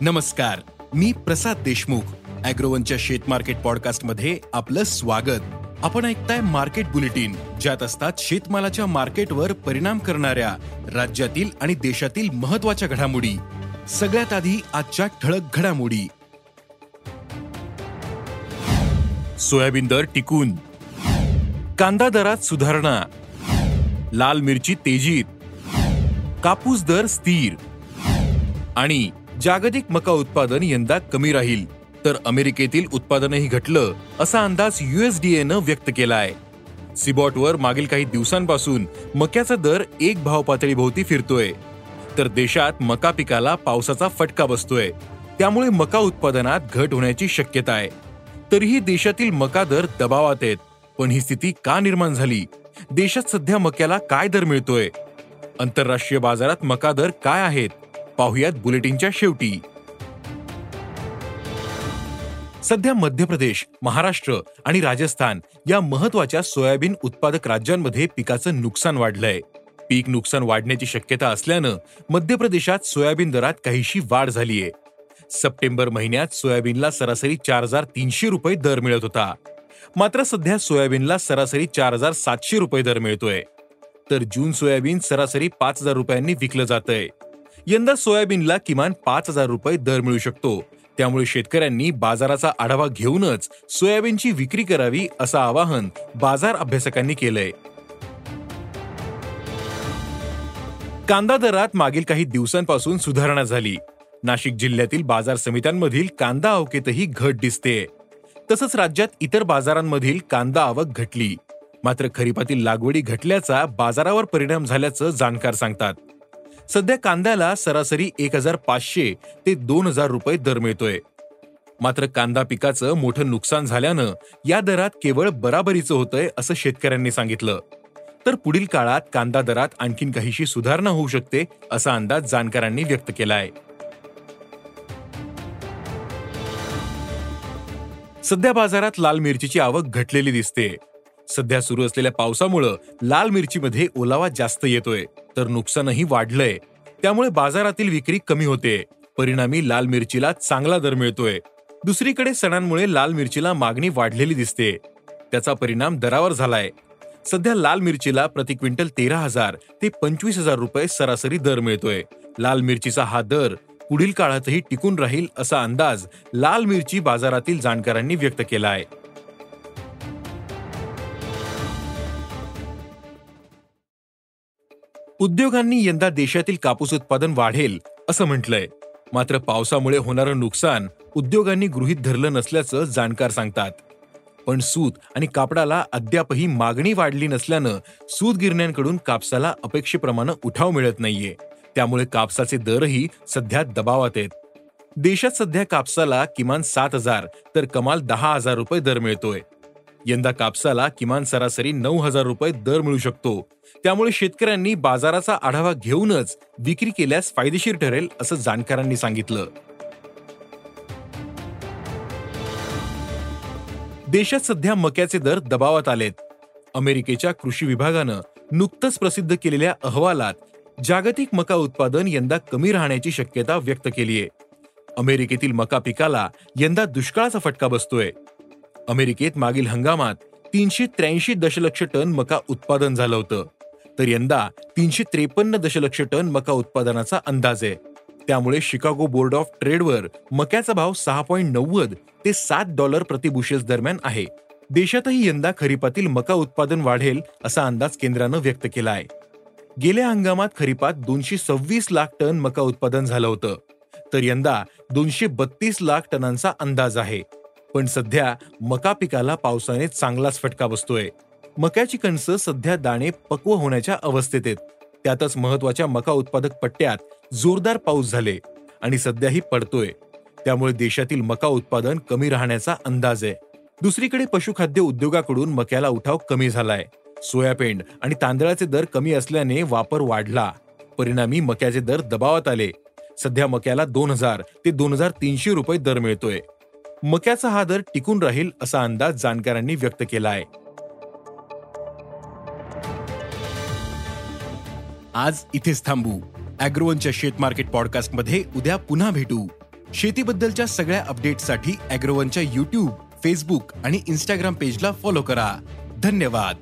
नमस्कार मी प्रसाद देशमुख. अॅग्रोवनच्या शेत मार्केट पॉडकास्टमध्ये आपलं स्वागत. आपण ऐकताय मार्केट बुलेटिन ज्यात असतात शेतमालाच्या मार्केटवर परिणाम करणाऱ्या राज्यातील आणि देशातील महत्त्वाच्या घडामोडी. सगळ्यात आधी आजच्या ठळक घडामोडी. सोयाबीन दर टिकून. कांदा दरात सुधारणा. लाल मिरची तेजीत. कापूस दर स्थिर. आणि जागतिक मका उत्पादन यंदा कमी राहील तर अमेरिकेतील उत्पादनही घटलं असा अंदाज युएसडीएनं व्यक्त केला आहे सिबॉटवर मागील काही दिवसांपासून मक्याचा दर एक भाव पातळीभोवती फिरतोय. तर देशात मका पिकाला पावसाचा फटका बसतोय. त्यामुळे मका उत्पादनात घट होण्याची शक्यता आहे. तरीही देशातील मका दर दबावात आहेत पण ही स्थिती का निर्माण झाली? देशात सध्या मक्याला काय दर मिळतोय? आंतरराष्ट्रीय बाजारात मका दर काय आहेत? पाहुयात बुलेटिनच्या शेवटी. सध्या मध्य प्रदेश महाराष्ट्र आणि राजस्थान या महत्त्वाच्या सोयाबीन उत्पादक राज्यांमध्ये पिकाचं नुकसान वाढलंय. पीक नुकसान वाढण्याची शक्यता असल्यानं मध्य प्रदेशात सोयाबीन दरात काहीशी वाढ झालीय. सप्टेंबर महिन्यात सोयाबीनला सरासरी चार हजार तीनशे रुपये दर मिळत होता. मात्र सध्या सोयाबीनला सरासरी चार हजार सातशे रुपये दर मिळतोय. तर जून सोयाबीन सरासरी पाच हजार रुपयांनी विकलं जातंय. यंदा सोयाबीनला किमान पाच हजार रुपये दर मिळू शकतो. त्यामुळे शेतकऱ्यांनी बाजाराचा आढावा घेऊनच सोयाबीनची विक्री करावी असं आवाहन बाजार अभ्यासकांनी केलंय. कांदा दरात मागील काही दिवसांपासून सुधारणा झाली. नाशिक जिल्ह्यातील बाजार समित्यांमधील कांदा अवकेतही घट दिसते. तसंच राज्यात इतर बाजारांमधील कांदा आवक घटली. मात्र खरीपातील लागवडी घटल्याचा बाजारावर परिणाम झाल्याचं जाणकार सांगतात. सध्या कांद्याला सरासरी एक हजार पाचशे ते दोन हजार रुपये दर मिळतोय. मात्र कांदा पिकाचं मोठं नुकसान झाल्यानं या दरात केवळ बराबरीचं होतंय असं शेतकऱ्यांनी सांगितलं. तर पुढील काळात कांदा दरात आणखीन काहीशी सुधारणा होऊ शकते असा अंदाज जाणकारांनी व्यक्त केलाय. सध्या बाजारात लाल मिरचीची आवक घटलेली दिसते. सध्या सुरू असलेल्या पावसामुळं लाल मिरचीमध्ये ओलावा जास्त येतोय तर नुकसानही वाढलंय. त्यामुळे बाजारातील विक्री कमी होते. परिणामी लाल मिरचीला चांगला दर मिळतोय. दुसरीकडे सणांमुळे लाल मिरचीला मागणी वाढलेली दिसते. त्याचा परिणाम दरावर झालाय. सध्या लाल मिरचीला प्रति क्विंटल तेरा हजार ते पंचवीस हजार रुपये सरासरी दर मिळतोय. लाल मिरचीचा हा दर पुढील काळातही टिकून राहील असा अंदाज लाल मिरची बाजारातील जाणकारांनी व्यक्त केला आहे उद्योगांनी यंदा देशातील कापूस उत्पादन वाढेल असं म्हटलंय. मात्र पावसामुळे होणारं नुकसान उद्योगांनी गृहीत धरलं नसल्याचं जाणकार सांगतात. पण सूत आणि कापडाला अद्यापही मागणी वाढली नसल्यानं सूत गिरण्यांकडून कापसाला अपेक्षेप्रमाणे उठाव मिळत नाहीये. त्यामुळे कापसाचे दरही सध्या दबावात आहेत. देशात सध्या कापसाला किमान सात हजार तर कमाल दहा हजार रुपये दर मिळतोय. यंदा कापसाला किमान सरासरी नऊ हजार रुपये दर मिळू शकतो. त्यामुळे शेतकऱ्यांनी बाजाराचा आढावा घेऊनच विक्री केल्यास फायदेशीर ठरेल असं जाणकारांनी सांगितलं. देशात सध्या मक्याचे दर दबावात आलेत. अमेरिकेच्या कृषी विभागानं नुकतंच प्रसिद्ध केलेल्या अहवालात जागतिक मका उत्पादन यंदा कमी राहण्याची शक्यता व्यक्त केलीये. अमेरिकेतील मका पिकाला यंदा दुष्काळाचा फटका बसतोय. अमेरिकेत मागील हंगामात तीनशे त्र्याऐंशी दशलक्ष टन मका उत्पादन झालं होतं. तर यंदा तीनशे त्रेपन्न दशलक्ष टन मका उत्पादनाचा अंदाज आहे. त्यामुळे शिकागो बोर्ड ऑफ ट्रेडवर मक्याचा भाव सहा पॉईंट नव्वद ते सात डॉलर प्रतिबुशेल्स दरम्यान आहे. देशातही यंदा खरीपातील मका उत्पादन वाढेल असा अंदाज केंद्रानं व्यक्त केला आहे. गेल्या हंगामात खरीपात दोनशे सव्वीस लाख टन मका उत्पादन झालं होतं. तर यंदा दोनशे बत्तीस लाख टनांचा अंदाज आहे. पण सध्या मका पिकाला पावसाने चांगलाच फटका बसतोय. मक्याची कणसं सध्या दाणे पक्व होण्याच्या अवस्थेत आहेत. त्यातच महत्त्वाच्या मका उत्पादक पट्ट्यात जोरदार पाऊस झाले आणि सध्याही पडतोय. त्यामुळे देशातील मका उत्पादन कमी राहण्याचा अंदाज आहे. दुसरीकडे पशुखाद्य उद्योगाकडून मक्याला उठाव कमी झालाय. सोयापेंड आणि तांदळाचे दर कमी असल्याने वापर वाढला. परिणामी मक्याचे दर दबावात आले. सध्या मक्याला दोन हजार ते दोन हजार तीनशे रुपये दर मिळतोय. मक्याचा हा दर टिकून राहील असा अंदाज जाणकारांनी व्यक्त केला आहे. आज इथेच थांबू. अॅग्रोवनच्या शेत मार्केट पॉडकास्टमध्ये उद्या पुन्हा भेटू. शेतीबद्दलच्या सगळ्या अपडेटसाठी अॅग्रोवनच्या युट्यूब फेसबुक आणि इन्स्टाग्राम पेजला फॉलो करा. धन्यवाद.